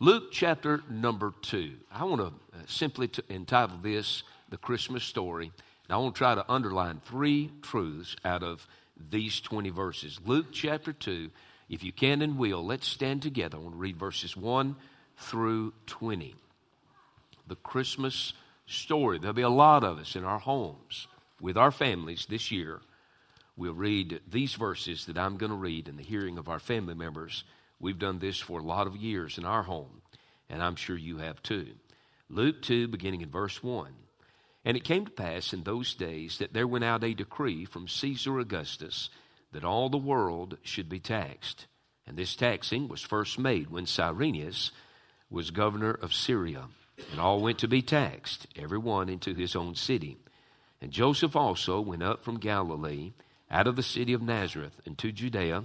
Luke chapter number 2. I want to uh, simply to entitle this The Christmas Story. And I want to try to underline three truths out of these 20 verses. Luke chapter 2. If you can and will, let's stand together. I want to read verses 1 through 20. The Christmas story. There'll be a lot of us in our homes with our families this year. We'll read these verses that I'm going to read in the hearing of our family members. We've done this for a lot of years in our home, and I'm sure you have too. Luke 2, beginning in verse 1. And it came to pass in those days that there went out a decree from Caesar Augustus that all the world should be taxed. And this taxing was first made when Cyrenius was governor of Syria. And all went to be taxed, every one into his own city. And Joseph also went up from Galilee, out of the city of Nazareth, into Judea,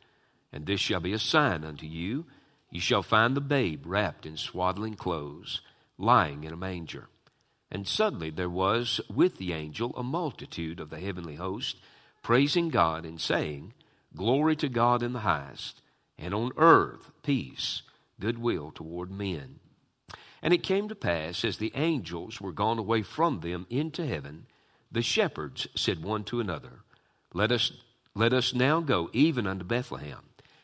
And this shall be a sign unto you you shall find the babe wrapped in swaddling clothes, lying in a manger. And suddenly there was with the angel a multitude of the heavenly host, praising God and saying, Glory to God in the highest, and on earth peace goodwill toward men. And it came to pass, as the angels were gone away from them into heaven, the shepherds said one to another, Let us, let us now go even unto Bethlehem,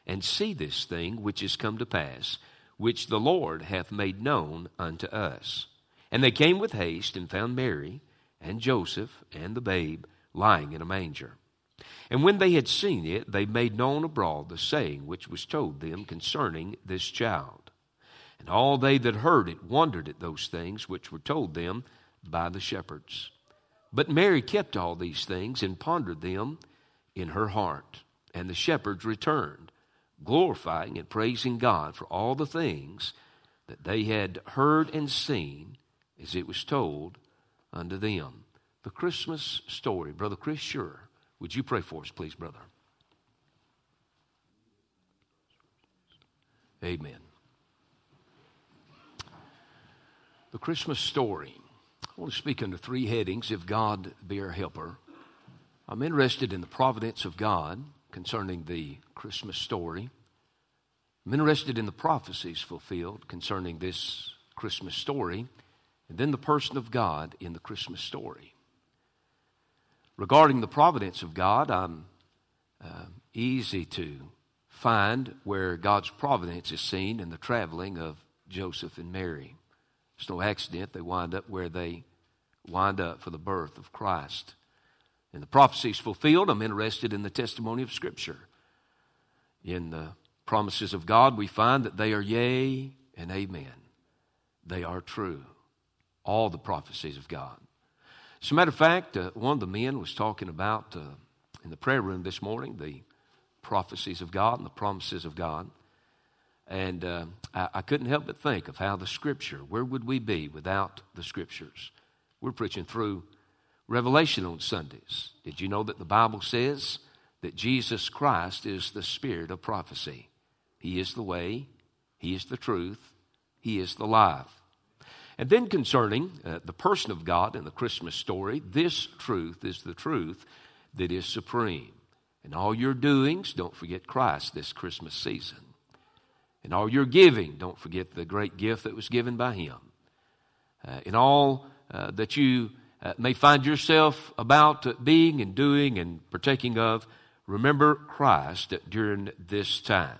and see this thing which is come to pass, which the Lord hath made known unto us. And they came with haste and found Mary and Joseph and the babe lying in a manger. And when they had seen it, they made known abroad the saying which was told them concerning this child. And all they that heard it wondered at those things which were told them by the shepherds. But Mary kept all these things and pondered them in her heart. And the shepherds returned, glorifying and praising God for all the things that they had heard and seen as it was told unto them. The Christmas story, Brother Chris Sure would you pray for us, please, brother? Amen. The Christmas story. I want to speak under three headings if God be our helper. I'm interested in the providence of God concerning the Christmas story. I'm interested in the prophecies fulfilled concerning this Christmas story, and then the person of God in the Christmas story. Regarding the providence of God, I'm uh, easy to find where God's providence is seen in the traveling of Joseph and Mary. It's no accident they wind up where they wind up for the birth of Christ. And the prophecies fulfilled, I'm interested in the testimony of Scripture. In the promises of God, we find that they are yea and amen. They are true. All the prophecies of God. As a matter of fact, uh, one of the men was talking about uh, in the prayer room this morning the prophecies of God and the promises of God. And uh, I, I, couldn't help but think of how the Scripture, where would we be without the Scriptures? We're preaching through Revelation on Sundays. Did you know that the Bible says that Jesus Christ is the Spirit of prophecy? He is the way, He is the truth, He is the life. And then concerning uh, the person of God in the Christmas story, this truth is the truth that is supreme. In all your doings, don't forget Christ this Christmas season. In all your giving, don't forget the great gift that was given by Him. Uh, in all uh, that you uh, may find yourself about being and doing and partaking of, remember Christ during this time.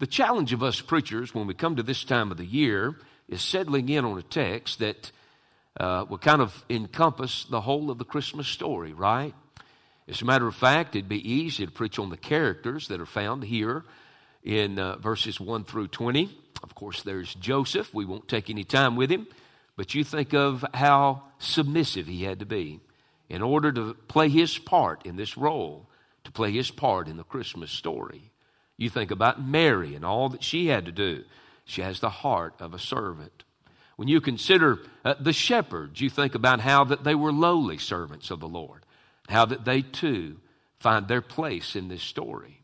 The challenge of us preachers when we come to this time of the year is settling in on a text that uh, will kind of encompass the whole of the Christmas story, right? As a matter of fact, it'd be easy to preach on the characters that are found here in uh, verses 1 through 20. Of course, there's Joseph. We won't take any time with him, but you think of how submissive he had to be in order to play his part in this role, to play his part in the Christmas story. You think about Mary and all that she had to do. She has the heart of a servant. When you consider uh, the shepherds, you think about how that they were lowly servants of the Lord, how that they too find their place in this story.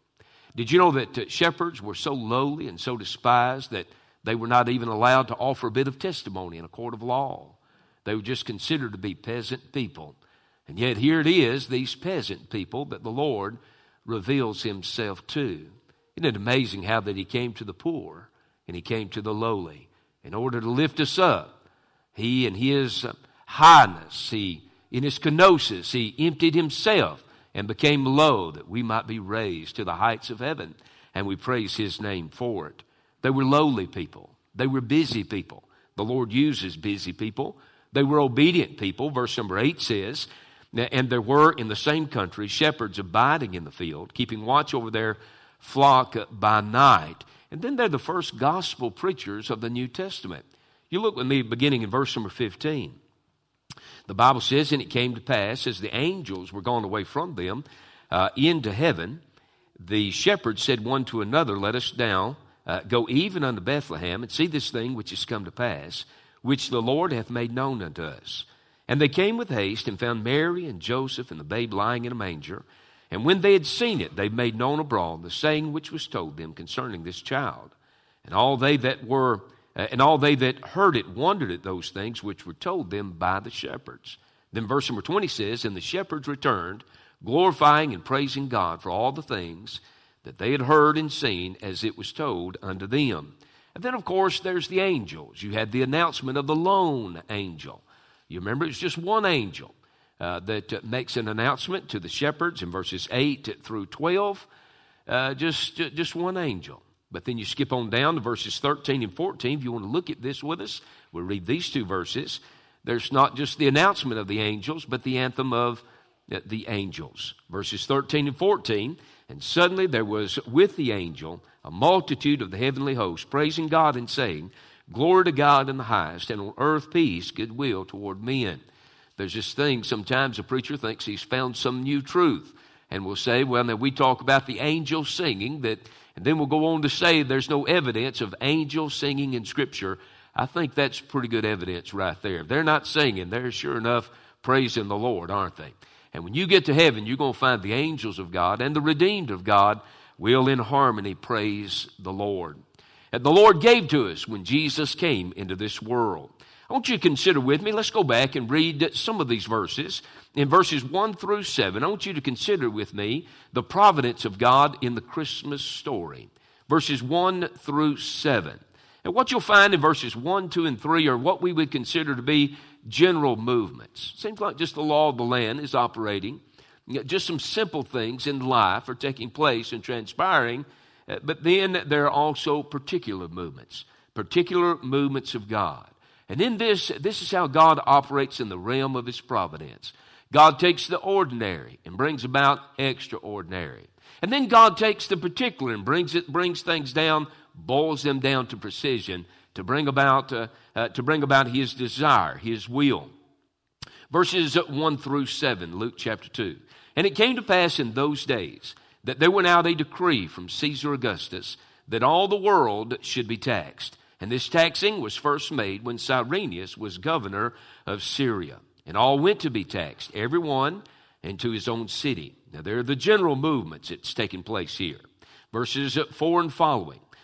Did you know that uh, shepherds were so lowly and so despised that they were not even allowed to offer a bit of testimony in a court of law? They were just considered to be peasant people. And yet, here it is, these peasant people that the Lord reveals himself to. Isn't it amazing how that he came to the poor and he came to the lowly in order to lift us up? He, in his highness, he, in his kenosis, he emptied himself and became low that we might be raised to the heights of heaven. And we praise his name for it. They were lowly people, they were busy people. The Lord uses busy people. They were obedient people. Verse number 8 says, And there were in the same country shepherds abiding in the field, keeping watch over their flock by night. And then they're the first gospel preachers of the New Testament. You look with me beginning in verse number 15. The Bible says, And it came to pass, as the angels were gone away from them uh, into heaven, the shepherds said one to another, Let us now uh, go even unto Bethlehem, and see this thing which is come to pass, which the Lord hath made known unto us. And they came with haste and found Mary and Joseph and the babe lying in a manger. And when they had seen it, they made known abroad the saying which was told them concerning this child. And all they that were uh, and all they that heard it wondered at those things which were told them by the shepherds. Then verse number 20 says, And the shepherds returned, glorifying and praising God for all the things that they had heard and seen as it was told unto them. And then, of course, there's the angels. You had the announcement of the lone angel. You remember, it's just one angel uh, that uh, makes an announcement to the shepherds in verses 8 through 12. Uh, just, just one angel. But then you skip on down to verses 13 and 14. If you want to look at this with us, we'll read these two verses. There's not just the announcement of the angels, but the anthem of the angels. Verses 13 and 14. And suddenly there was with the angel a multitude of the heavenly host, praising God and saying, Glory to God in the highest, and on earth peace, goodwill toward men. There's this thing, sometimes a preacher thinks he's found some new truth. And will say, well, now we talk about the angels singing, that and then we'll go on to say there's no evidence of angels singing in Scripture. I think that's pretty good evidence right there. If they're not singing, they're sure enough praising the Lord, aren't they? And when you get to heaven, you're going to find the angels of God and the redeemed of God will in harmony praise the Lord. And the Lord gave to us when Jesus came into this world. I want you to consider with me, let's go back and read some of these verses. In verses 1 through 7, I want you to consider with me the providence of God in the Christmas story. Verses 1 through 7. And what you'll find in verses 1, 2, and 3 are what we would consider to be general movements. Seems like just the law of the land is operating. Just some simple things in life are taking place and transpiring. Uh, but then there are also particular movements, particular movements of God. And in this, this is how God operates in the realm of His providence. God takes the ordinary and brings about extraordinary. And then God takes the particular and brings it, brings things down, boils them down to precision to bring about, uh, uh, to bring about His desire, His will. Verses 1 through 7, Luke chapter 2. And it came to pass in those days that there went out a decree from Caesar Augustus that all the world should be taxed. And this taxing was first made when Cyrenius was governor of Syria. And all went to be taxed, every one into his own city. Now, there are the general movements that's taking place here. Verses 4 and following.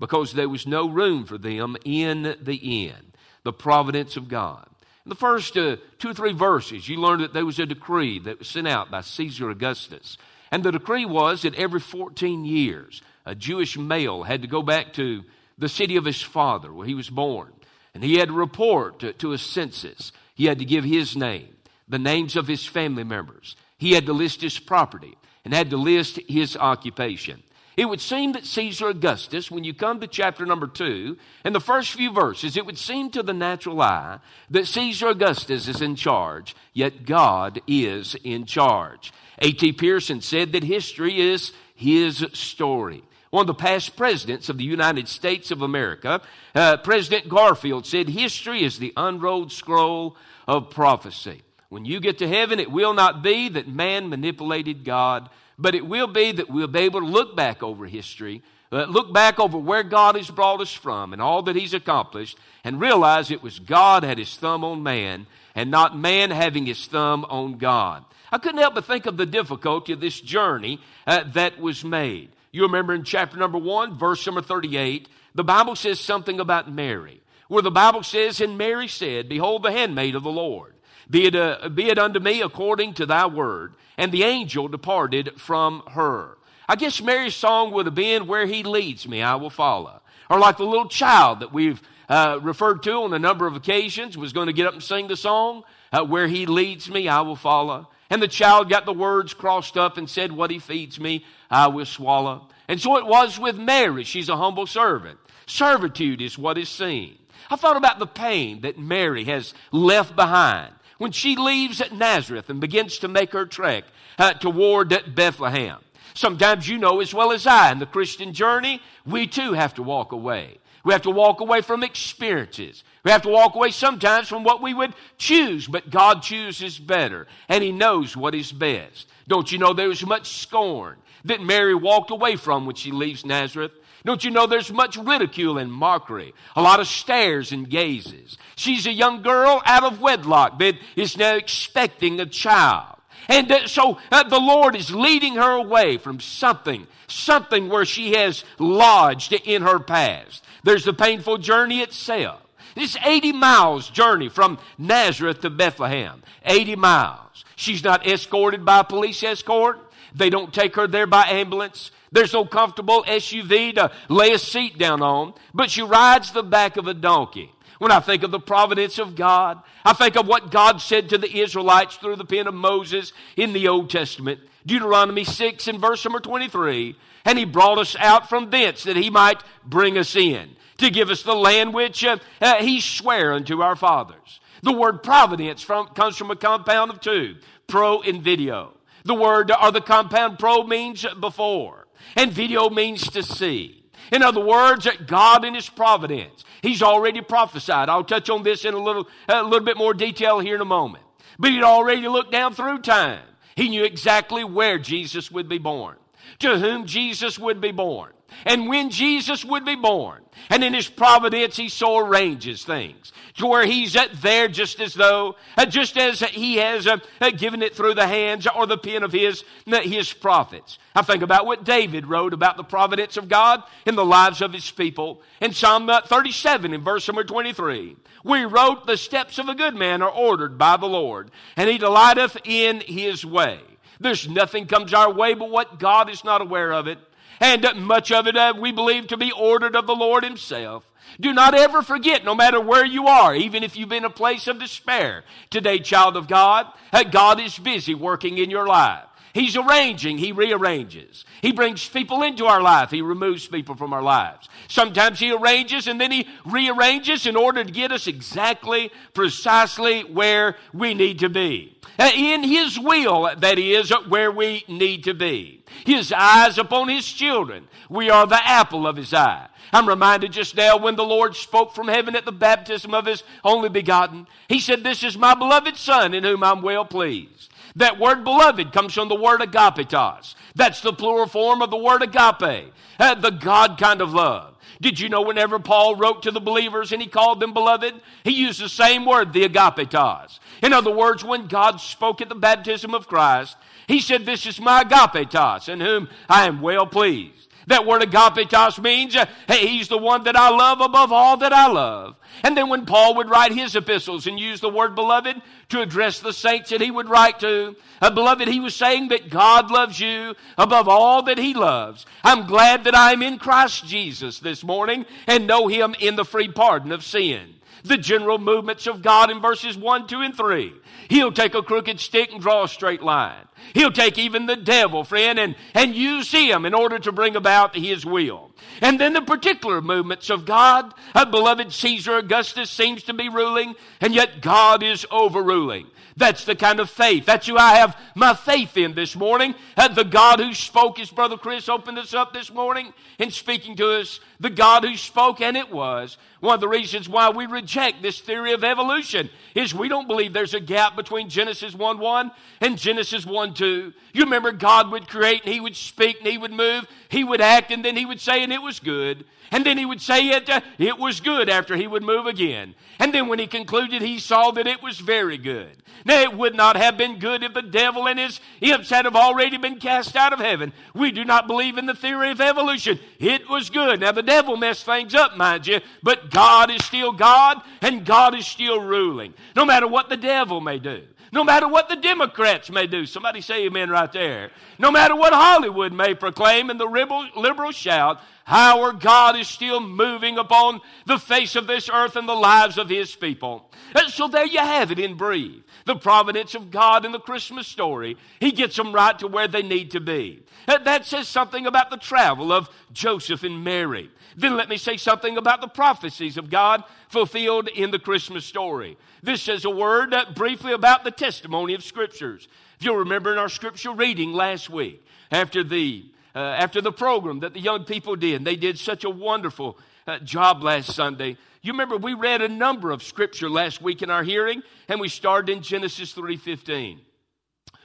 because there was no room for them in the inn. The providence of God. In the first uh, two or three verses, you learn that there was a decree that was sent out by Caesar Augustus. And the decree was that every 14 years, a Jewish male had to go back to the city of his father where he was born. And he had to report to, to a census. He had to give his name, the names of his family members. He had to list his property and had to list his occupation. It would seem that Caesar Augustus, when you come to chapter number two, in the first few verses, it would seem to the natural eye that Caesar Augustus is in charge, yet God is in charge. A.T. Pierson said that history is his story. One of the past presidents of the United States of America, uh, President Garfield, said history is the unrolled scroll of prophecy. When you get to heaven, it will not be that man manipulated God, but it will be that we'll be able to look back over history, uh, look back over where God has brought us from and all that He's accomplished, and realize it was God had His thumb on man and not man having His thumb on God. I couldn't help but think of the difficulty of this journey uh, that was made. You remember in chapter number one, verse number 38, the Bible says something about Mary, where the Bible says, And Mary said, Behold the handmaid of the Lord. Be it, uh, be it unto me according to thy word. And the angel departed from her. I guess Mary's song would have been, Where he leads me, I will follow. Or like the little child that we've uh, referred to on a number of occasions was going to get up and sing the song, uh, Where he leads me, I will follow. And the child got the words crossed up and said, What he feeds me, I will swallow. And so it was with Mary. She's a humble servant. Servitude is what is seen. I thought about the pain that Mary has left behind when she leaves at Nazareth and begins to make her trek uh, toward Bethlehem. Sometimes you know as well as I in the Christian journey, we too have to walk away. We have to walk away from experiences. We have to walk away sometimes from what we would choose, but God chooses better, and He knows what is best. Don't you know there was much scorn that Mary walked away from when she leaves Nazareth? Don't you know there's much ridicule and mockery, a lot of stares and gazes? She's a young girl out of wedlock that is now expecting a child. And uh, so uh, the Lord is leading her away from something, something where she has lodged in her past. There's the painful journey itself. This 80 miles journey from Nazareth to Bethlehem. 80 miles. She's not escorted by a police escort. They don't take her there by ambulance. There's no comfortable SUV to lay a seat down on, but she rides the back of a donkey. When I think of the providence of God, I think of what God said to the Israelites through the pen of Moses in the Old Testament. Deuteronomy 6 and verse number 23. And he brought us out from thence that he might bring us in to give us the land which uh, uh, he sware unto our fathers. The word providence from, comes from a compound of two, pro and video. The word or the compound pro means before, and video means to see. In other words, God in His providence, He's already prophesied. I'll touch on this in a little, a little bit more detail here in a moment. But He'd already looked down through time. He knew exactly where Jesus would be born, to whom Jesus would be born and when Jesus would be born. And in his providence, he so arranges things to where he's there just as though, uh, just as he has uh, uh, given it through the hands or the pen of his, his prophets. I think about what David wrote about the providence of God in the lives of his people. In Psalm 37, in verse number 23, we wrote, The steps of a good man are ordered by the Lord, and he delighteth in his way. There's nothing comes our way but what God is not aware of it and much of it uh, we believe to be ordered of the Lord Himself. Do not ever forget, no matter where you are, even if you've been a place of despair, today, child of God, that God is busy working in your life. He's arranging, He rearranges. He brings people into our life, He removes people from our lives. Sometimes He arranges and then He rearranges in order to get us exactly, precisely where we need to be. Uh, in His will, that is, where we need to be. His eyes upon His children. We are the apple of His eye. I'm reminded just now when the Lord spoke from heaven at the baptism of His only begotten. He said, This is my beloved Son in whom I'm well pleased. That word beloved comes from the word agapetos. That's the plural form of the word agape, uh, the God kind of love. Did you know whenever Paul wrote to the believers and he called them beloved, he used the same word, the agapetos. In other words, when God spoke at the baptism of Christ, he said, This is my agapetos, in whom I am well pleased. That word agapetos means uh, hey, he's the one that I love above all that I love. And then when Paul would write his epistles and use the word beloved to address the saints that he would write to, uh, beloved, he was saying that God loves you above all that he loves. I'm glad that I'm in Christ Jesus this morning and know him in the free pardon of sin. The general movements of God in verses 1, 2, and 3. He'll take a crooked stick and draw a straight line. He'll take even the devil, friend, and, and use him in order to bring about his will. And then the particular movements of God. A beloved Caesar Augustus seems to be ruling, and yet God is overruling. That's the kind of faith. That's who I have my faith in this morning. Uh, the God who spoke, as Brother Chris opened us up this morning in speaking to us, the God who spoke, and it was. One of the reasons why we reject this theory of evolution is we don't believe there's a gap between Genesis 1 1 and Genesis 1 2. You remember God would create and He would speak and He would move, He would act, and then He would say, and it was good. And then he would say it, uh, it was good after he would move again. And then when he concluded, he saw that it was very good. Now, it would not have been good if the devil and his imps had have already been cast out of heaven. We do not believe in the theory of evolution. It was good. Now, the devil messed things up, mind you, but God is still God and God is still ruling. No matter what the devil may do. No matter what the Democrats may do. Somebody say amen right there. No matter what Hollywood may proclaim and the liberal, liberals shout, our God is still moving upon the face of this earth and the lives of His people. And so there you have it in brief. The providence of God in the Christmas story. He gets them right to where they need to be. That says something about the travel of Joseph and Mary. Then let me say something about the prophecies of God fulfilled in the Christmas story. This says a word uh, briefly about the testimony of scriptures. If you'll remember in our scripture reading last week, after the uh, after the program that the young people did, they did such a wonderful uh, job last Sunday. You remember we read a number of scripture last week in our hearing, and we started in Genesis 3:15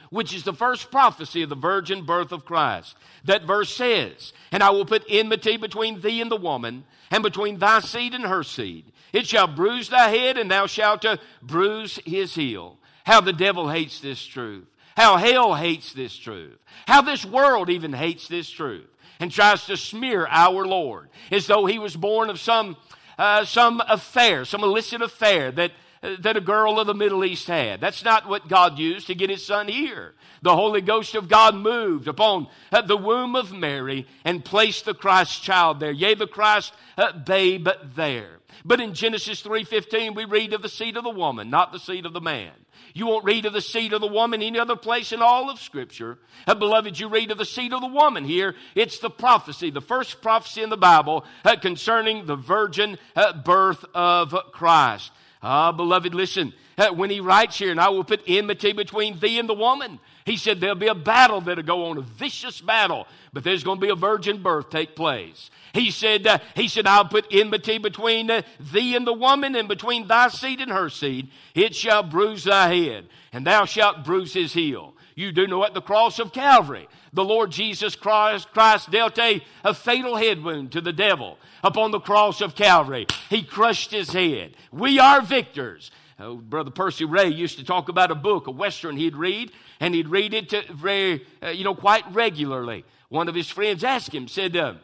which is the first prophecy of the virgin birth of Christ. That verse says, And I will put enmity between thee and the woman, and between thy seed and her seed. It shall bruise thy head, and thou shalt uh, bruise his heel. How the devil hates this truth. How hell hates this truth. How this world even hates this truth. And tries to smear our Lord as though he was born of some, uh, some affair, some illicit affair that that a girl of the Middle East had. That's not what God used to get his son here. The Holy Ghost of God moved upon uh, the womb of Mary and placed the Christ child there. Yea, the Christ uh, babe there. But in Genesis 3:15 we read of the seed of the woman, not the seed of the man. You won't read of the seed of the woman any other place in all of Scripture. Uh, beloved, you read of the seed of the woman here. It's the prophecy, the first prophecy in the Bible concerning the virgin birth of Christ. Ah, beloved, listen. When he writes here, and I will put enmity between thee and the woman, he said there'll be a battle that'll go on, a vicious battle, but there's going to be a virgin birth take place. He said, uh, he said, I'll put enmity between uh, thee and the woman, and between thy seed and her seed. It shall bruise thy head, and thou shalt bruise his heel. You do know at the cross of Calvary, the Lord Jesus Christ, Christ dealt a, a fatal head wound to the devil upon the cross of Calvary. He crushed his head. We are victors. Oh, Brother Percy Ray used to talk about a book, a Western he'd read, and he'd read it very, uh, you know, quite regularly. One of his friends asked him, said, uh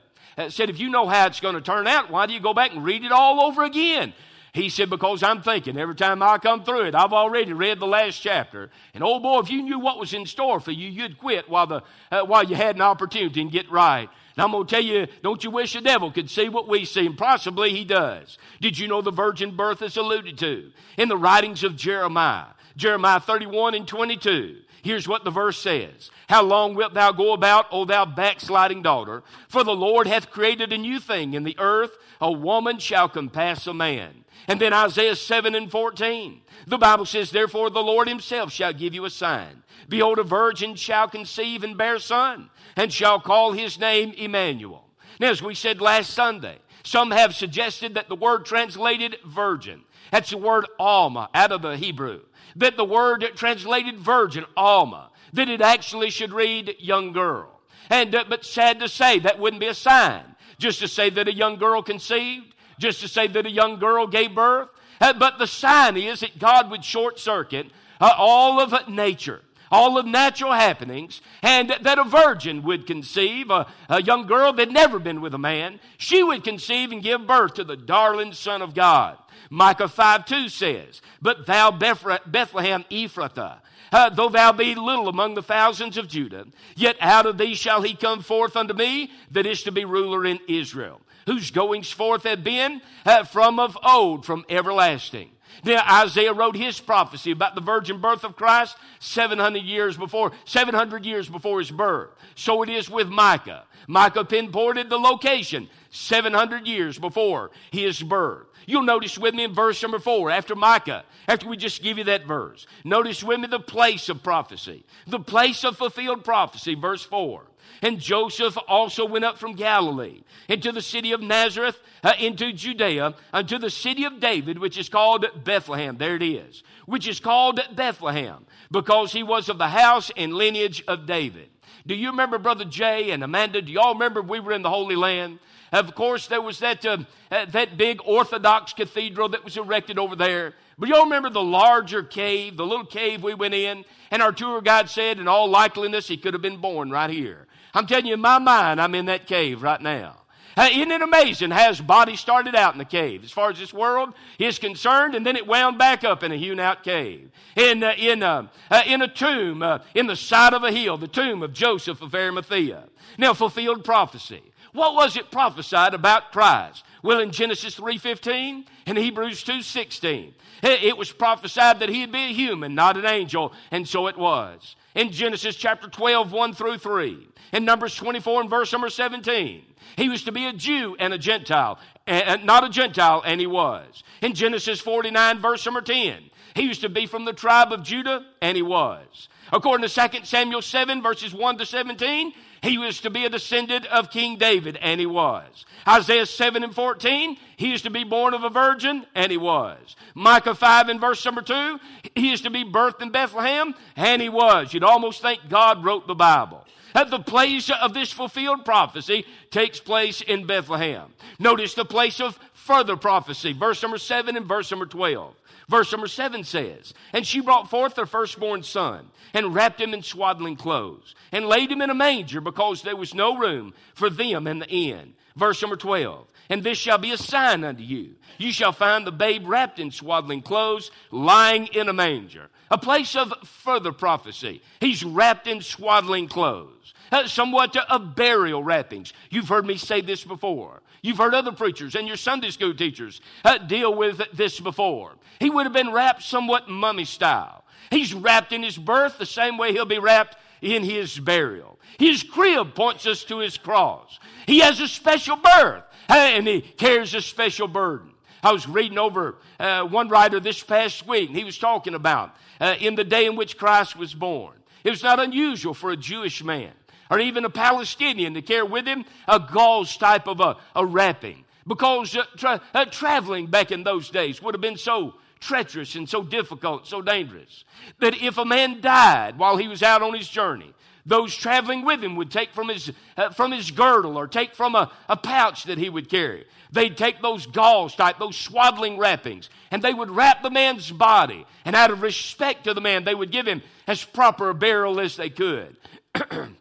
said, if you know how it's going to turn out, why do you go back and read it all over again? He said, Because I'm thinking every time I come through it, I've already read the last chapter. And oh boy, if you knew what was in store for you, you'd quit while, the, uh, while you had an opportunity and get right. And I'm going to tell you, don't you wish the devil could see what we see? And possibly he does. Did you know the virgin birth is alluded to in the writings of Jeremiah? Jeremiah 31 and 22. Here's what the verse says. How long wilt thou go about, O thou backsliding daughter? For the Lord hath created a new thing in the earth. A woman shall compass a man. And then Isaiah 7 and 14. The Bible says, Therefore the Lord himself shall give you a sign. Behold, a virgin shall conceive and bear son, and shall call his name Emmanuel. Now, as we said last Sunday, some have suggested that the word translated virgin, that's the word alma out of the Hebrew, that the word translated virgin, alma, that it actually should read young girl. And, uh, but sad to say, that wouldn't be a sign. Just to say that a young girl conceived, just to say that a young girl gave birth. Uh, but the sign is that God would short circuit uh, all of nature, all of natural happenings, and that a virgin would conceive, a, young girl that never been with a man, she would conceive and give birth to the darling Son of God. Micah 5 2 says, But thou, Bethlehem Ephrathah, uh, though thou be little among the thousands of Judah, yet out of thee shall he come forth unto me that is to be ruler in Israel, whose goings forth have been uh, from of old, from everlasting. Now, Isaiah wrote his prophecy about the virgin birth of Christ 700 years before, 700 years before his birth. So it is with Micah. Micah pinpointed the location 700 years before his birth. You'll notice with me in verse number four, after Micah, after we just give you that verse. Notice with me the place of prophecy, the place of fulfilled prophecy, verse four. And Joseph also went up from Galilee into the city of Nazareth, uh, into Judea, unto the city of David, which is called Bethlehem. There it is. Which is called Bethlehem, because he was of the house and lineage of David. Do you remember Brother Jay and Amanda? Do y'all remember we were in the Holy Land? Of course, there was that, uh, uh, that big Orthodox cathedral that was erected over there. But y'all remember the larger cave, the little cave we went in? And our tour guide said, in all likeliness, he could have been born right here. I'm telling you, in my mind, I'm in that cave right now. Isn't it amazing how his body started out in the cave as far as this world is concerned, and then it wound back up in a hewn out cave, in, uh, in, uh, uh in a tomb uh, in the side of a hill, the tomb of Joseph of Arimathea. Now, fulfilled prophecy. What was it prophesied about Christ? Well, in Genesis 3.15 and Hebrews 2.16, it was prophesied that he'd be a human, not an angel, and so it was. In Genesis chapter 12, 1 through 3, in Numbers 24 and verse number 17, he was to be a Jew and a Gentile, and not a Gentile, and he was. In Genesis 49, verse number 10, he was to be from the tribe of Judah, and he was. According to 2 Samuel 7, verses 1 to 17, he was to be a descendant of King David, and he was. Isaiah 7 and 14, he is to be born of a virgin, and he was. Micah 5 and verse number 2, he is to be birthed in Bethlehem, and he was. You'd almost think God wrote the Bible. The place of this fulfilled prophecy takes place in Bethlehem. Notice the place of further prophecy, verse number 7 and verse number 12. Verse number seven says, And she brought forth her firstborn son, and wrapped him in swaddling clothes, and laid him in a manger, because there was no room for them in the inn. Verse number 12, And this shall be a sign unto you. You shall find the babe wrapped in swaddling clothes, lying in a manger. A place of further prophecy. He's wrapped in swaddling clothes. Uh, somewhat of burial wrappings. You've heard me say this before. You've heard other preachers and your Sunday school teachers uh, deal with this before. He would have been wrapped somewhat mummy style. He's wrapped in his birth the same way he'll be wrapped in his burial. His crib points us to his cross. He has a special birth uh, and he carries a special burden. I was reading over uh, one writer this past week, and he was talking about uh, in the day in which Christ was born. It was not unusual for a Jewish man or even a Palestinian to carry with him a gauze type of a, a wrapping. Because uh, tra- uh, traveling back in those days would have been so treacherous and so difficult, so dangerous, that if a man died while he was out on his journey, those traveling with him would take from his, uh, from his girdle or take from a, a pouch that he would carry. They'd take those gauze type, those swaddling wrappings, and they would wrap the man's body. And out of respect to the man, they would give him as proper a burial as they could.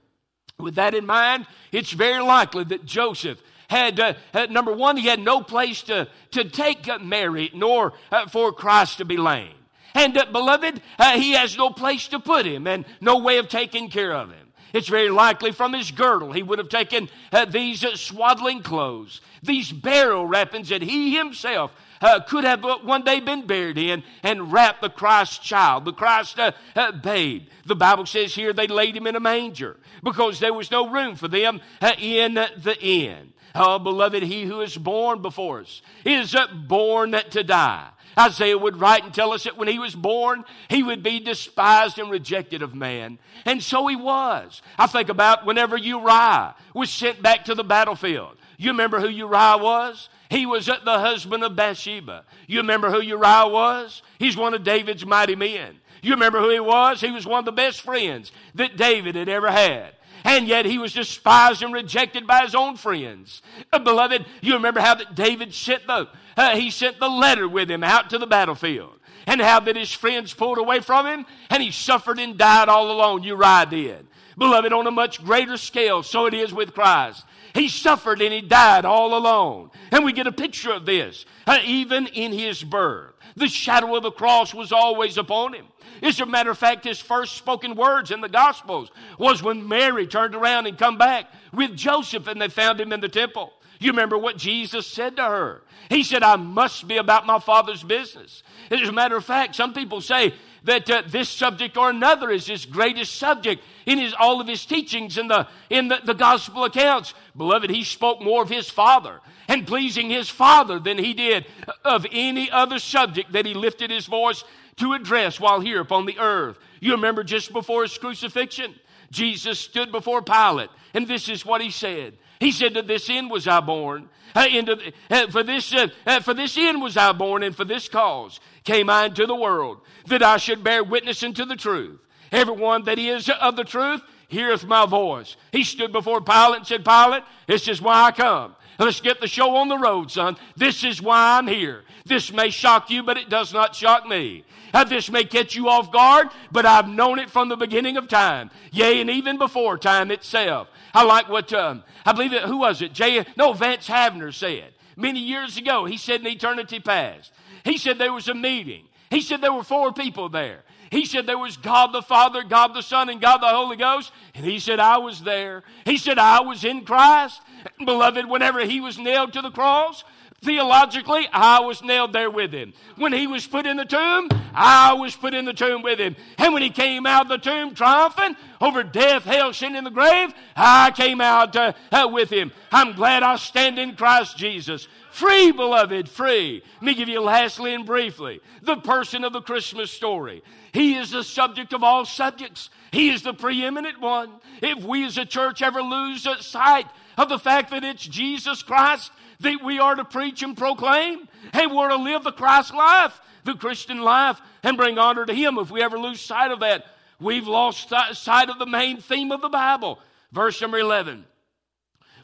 With that in mind, it's very likely that Joseph had, uh, uh, number one, he had no place to, to take uh, Mary, nor uh, for Christ to be laid. And, uh, beloved, uh, he has no place to put him and no way of taking care of him. It's very likely from his girdle he would have taken these swaddling clothes, these burial wrappings that he himself uh, could have one day been buried in and wrapped the Christ child, the Christ uh, uh, babe. The Bible says here they laid him in a manger because there was no room for them uh, in the inn. Oh, beloved, he who is born before us is uh, born to die. Isaiah would write and tell us that when he was born, he would be despised and rejected of man. And so he was. I think about whenever Uriah was sent back to the battlefield. You remember who Uriah was? He was the husband of Bathsheba. You remember who Uriah was? He's one of David's mighty men. You remember who he was? He was one of the best friends that David had ever had. And yet he was despised and rejected by his own friends. Uh, beloved, you remember how that David sent the, uh, he sent the letter with him out to the battlefield. and how that his friends pulled away from him and he suffered and died all alone. Uriah did. Beloved, on a much greater scale, so it is with Christ. He suffered and he died all alone. And we get a picture of this, uh, even in his birth. The shadow of the cross was always upon him. As a matter of fact, his first spoken words in the Gospels was when Mary turned around and come back with Joseph and they found him in the temple. You remember what Jesus said to her? He said, I must be about my Father's business. As a matter of fact, some people say that uh, this subject or another is his greatest subject in his, all of his teachings in, the, in the, the gospel accounts. Beloved, he spoke more of his Father and pleasing his Father than he did of any other subject that he lifted his voice to address while here upon the earth. You remember just before his crucifixion, Jesus stood before Pilate, and this is what he said. He said, To this end was I born. Uh, into, uh, for, this, uh, uh, for this end was I born, and for this cause came I into the world, that I should bear witness unto the truth. Everyone that is of the truth heareth my voice. He stood before Pilate and said, Pilate, this is why I come. Let's get the show on the road, son. This is why I'm here. This may shock you, but it does not shock me. Uh, this may catch you off guard, but I've known it from the beginning of time. Yea, and even before time itself. I like what, um, I believe it, who was it? Jay, no, Vance Havner said many years ago. He said in eternity past. He said there was a meeting. He said there were four people there. He said there was God the Father, God the Son, and God the Holy Ghost. And he said, I was there. He said, I was in Christ. Beloved, whenever he was nailed to the cross, Theologically, I was nailed there with him. When he was put in the tomb, I was put in the tomb with him. And when he came out of the tomb triumphant over death, hell, sin, and the grave, I came out uh, uh, with him. I'm glad I stand in Christ Jesus. Free, beloved, free. Let me give you lastly and briefly the person of the Christmas story. He is the subject of all subjects. He is the preeminent one. If we as a church ever lose sight of the fact that it's Jesus Christ that we are to preach and proclaim, hey, we're to live the Christ life, the Christian life, and bring honor to Him. If we ever lose sight of that, we've lost sight of the main theme of the Bible. Verse number 11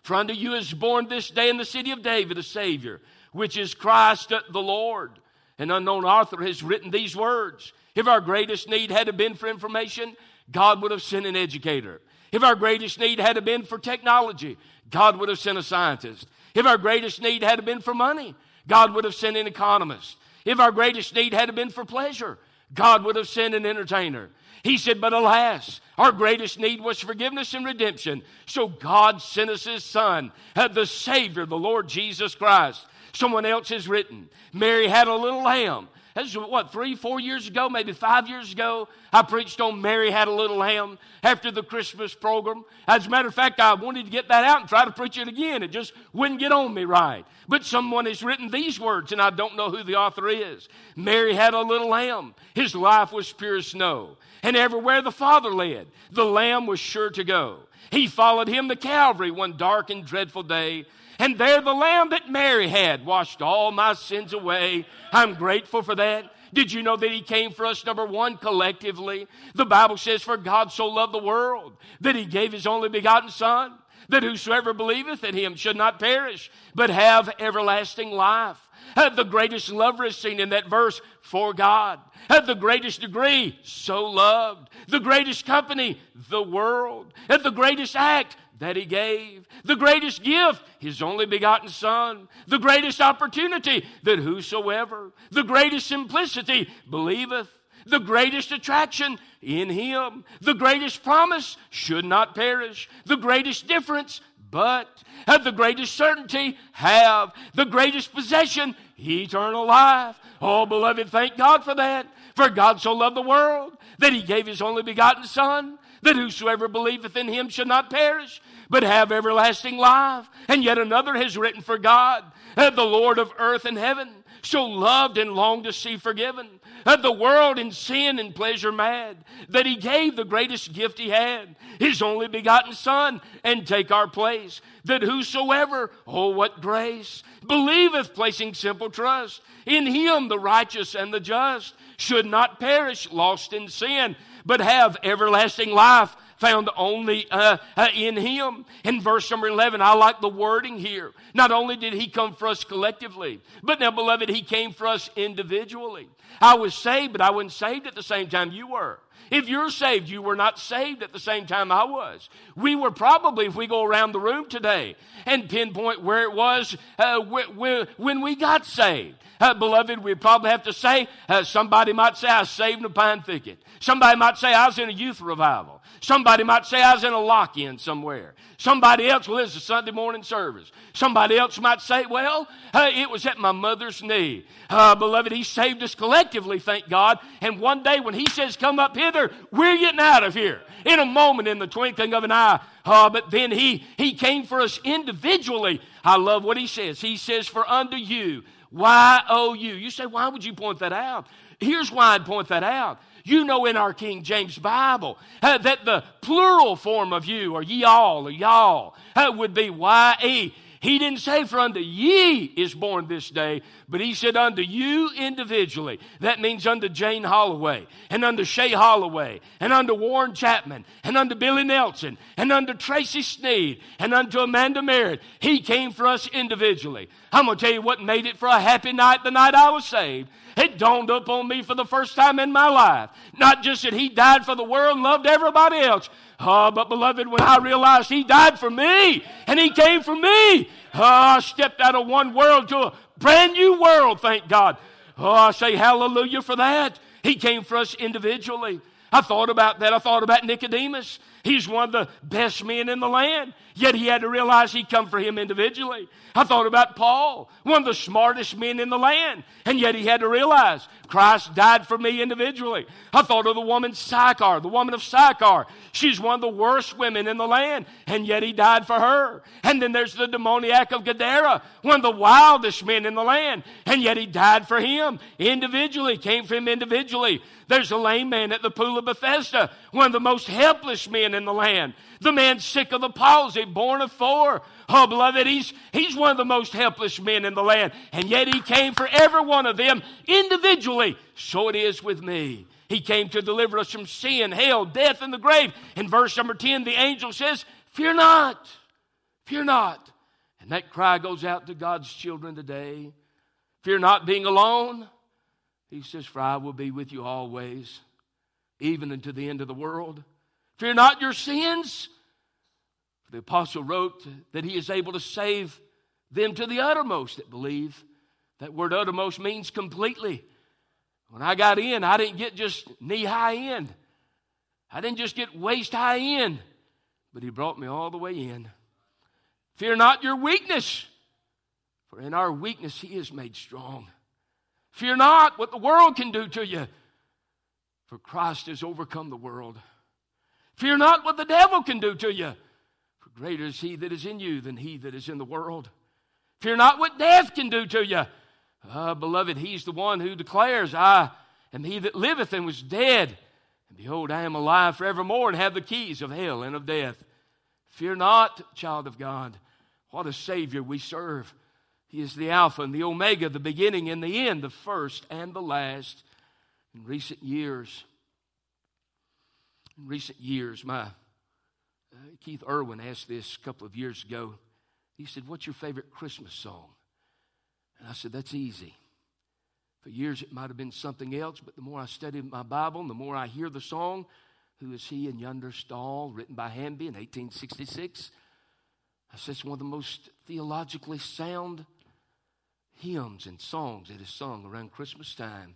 For unto you is born this day in the city of David a Savior, which is Christ the Lord. An unknown author has written these words if our greatest need had been for information, God would have sent an educator. If our greatest need had been for technology, God would have sent a scientist. If our greatest need had been for money, God would have sent an economist. If our greatest need had been for pleasure, God would have sent an entertainer. He said, But alas, our greatest need was forgiveness and redemption. So God sent us His Son, uh, the Savior, the Lord Jesus Christ. Someone else has written, Mary had a little lamb that's what, three, four years ago, maybe five years ago, I preached on Mary Had a Little Lamb after the Christmas program. As a matter of fact, I wanted to get that out and try to preach it again. It just wouldn't get on me right. But someone has written these words, and I don't know who the author is. Mary had a little lamb. His life was pure as snow. And everywhere the Father led, the lamb was sure to go. He followed him to Calvary one dark and dreadful day and there the lamb that Mary had washed all my sins away. I'm grateful for that. Did you know that He came for us, number one, collectively? The Bible says, For God so loved the world that He gave His only begotten Son, that whosoever believeth in Him should not perish, but have everlasting life. the greatest love is seen in that verse, for God. At the greatest degree, so loved. The greatest company, the world. At the greatest act, that he gave. The greatest gift, his only begotten Son. The greatest opportunity, that whosoever. The greatest simplicity, believeth. The greatest attraction, in him. The greatest promise, should not perish. The greatest difference, but. Have the greatest certainty, have. The greatest possession, eternal life. Oh, beloved, thank God for that. For God so loved the world that he gave his only begotten Son that whosoever believeth in him should not perish, but have everlasting life. And yet another has written for God, uh, the Lord of earth and heaven, so loved and longed to see forgiven, of the world in sin and pleasure mad, that he gave the greatest gift he had, his only begotten Son, and take our place, that whosoever, oh, what grace, believeth, placing simple trust in him, the righteous and the just, should not perish, lost in sin, but have everlasting life. found only uh, uh, in Him. In verse number 11, I like the wording here. Not only did He come for us collectively, but now, beloved, He came for us individually. I was saved, but I wasn't saved at the same time you were. If you're saved, you were not saved at the same time I was. We were probably, if we go around the room today and pinpoint where it was uh, when we got saved. Uh, beloved, we'd probably have to say, uh, somebody might say, I was saved in a pine thicket. Somebody might say, I was in a youth revival. Somebody might say I was in a lock in somewhere. Somebody else, it's a Sunday morning service. Somebody else might say, well, uh, it was at my mother's knee. Uh, beloved, He saved us collectively, thank God. And one day when He says, come up hither, we're getting out of here. In a moment, in the twinkling of an eye. Uh, but then he, he came for us individually. I love what He says. He says, for unto you, Y O U. You say, why would you point that out? Here's why I'd point that out. You know in our King James Bible uh, that the plural form of you, or ye all, or y'all, uh, would be Y-E. He didn't say, For unto ye is born this day, but he said, Unto you individually. That means unto Jane Holloway, and unto Shay Holloway, and unto Warren Chapman, and unto Billy Nelson, and unto Tracy Sneed, and unto Amanda Merritt. He came for us individually. I'm going to tell you what made it for a happy night the night I was saved. It dawned up on me for the first time in my life. Not just that he died for the world and loved everybody else, Oh, but beloved, when I realized He died for me and He came for me, oh, I stepped out of one world to a brand new world, thank God. Oh, I say hallelujah for that. He came for us individually. I thought about that. I thought about Nicodemus. He's one of the best men in the land. Yet he had to realize he'd come for him individually. I thought about Paul, one of the smartest men in the land. And yet he had to realize Christ died for me individually. I thought of the woman Sychar, the woman of Sychar. She's one of the worst women in the land. And yet he died for her. And then there's the demoniac of Gadara, one of the wildest men in the land. And yet he died for him individually, came for him individually. There's a lame man at the pool of Bethesda, one of the most helpless men in the land. The man sick of the palsy, borne of four. Oh, beloved, he's, he's one of the most helpless men in the land. And yet he came for every one of them individually. So it is with me. He came to deliver us from sin, hell, death, and the grave. In verse number 10, the angel says, Fear not, fear not. And that cry goes out to God's children today. Fear not being alone. He says, For I will be with you always, even unto the end of the world. Fear not your sins. The apostle wrote that he is able to save them to the uttermost that believe. That word uttermost means completely. When I got in, I didn't get just knee high in. I didn't just get waist high in, but he brought me all the way in. Fear not your weakness, for in our weakness he is made strong. Fear not what the world can do to you, for Christ has overcome the world. Fear not what the devil can do to you, for greater is he that is in you than he that is in the world. Fear not what death can do to you. Ah, beloved, he's the one who declares, I am he that liveth and was dead. And behold, I am alive forevermore and have the keys of hell and of death. Fear not, child of God. What a Savior we serve. He is the Alpha and the Omega, the beginning and the end, the first and the last. In recent years, in recent years, my uh, Keith Irwin asked this a couple of years ago. He said, What's your favorite Christmas song? And I said, That's easy. For years it might have been something else, but the more I studied my Bible and the more I hear the song, Who is He in Yonder Stall, written by Hamby in 1866, I said it's one of the most theologically sound hymns and songs that is sung around Christmas time.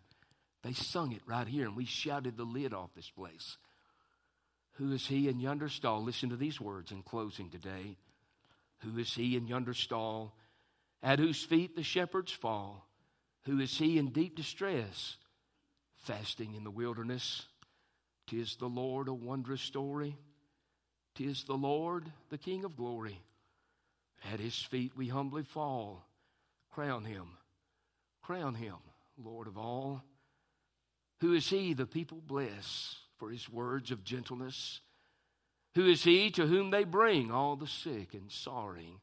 They sung it right here, and we shouted the lid off this place. Who is he in yonder stall? Listen to these words in closing today. Who is he in yonder stall? At whose feet the shepherds fall? Who is he in deep distress? Fasting in the wilderness. Tis the Lord, a wondrous story. Tis the Lord, the King of glory. At his feet we humbly fall. Crown him, crown him, Lord of all. Who is he the people bless? For his words of gentleness. Who is he to whom they bring all the sick and sorry?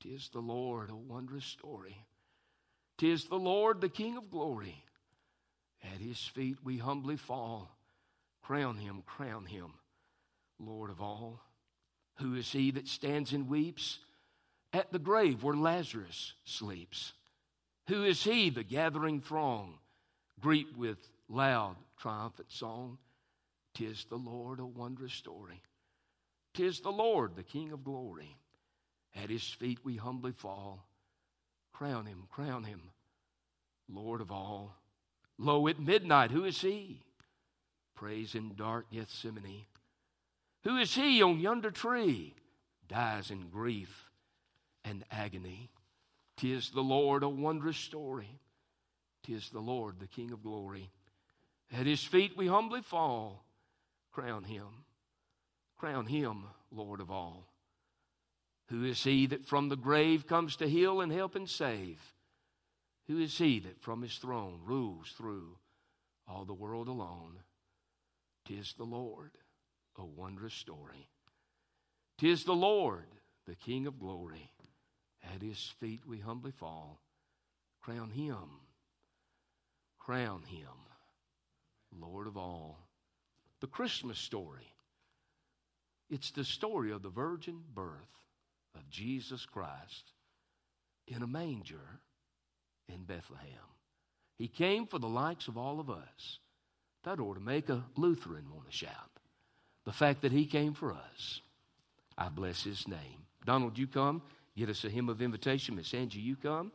Tis the Lord, a wondrous story. Tis the Lord, the King of glory. At his feet we humbly fall. Crown him, crown him, Lord of all. Who is he that stands and weeps at the grave where Lazarus sleeps? Who is he, the gathering throng, greet with loud, triumphant song? Tis the Lord, a wondrous story. Tis the Lord, the King of glory. At his feet we humbly fall. Crown him, crown him, Lord of all. Lo, at midnight, who is he? Prays in dark Gethsemane. Who is he on yonder tree? Dies in grief and agony. Tis the Lord, a wondrous story. Tis the Lord, the King of glory. At his feet we humbly fall. Crown him, crown him, Lord of all. Who is he that from the grave comes to heal and help and save? Who is he that from his throne rules through all the world alone? Tis the Lord, a wondrous story. Tis the Lord, the King of glory. At his feet we humbly fall. Crown him, crown him, Lord of all. The Christmas story. It's the story of the virgin birth of Jesus Christ in a manger in Bethlehem. He came for the likes of all of us. That ought to make a Lutheran want to shout. The fact that he came for us. I bless his name. Donald, you come. Get us a hymn of invitation. Miss Angie, you come.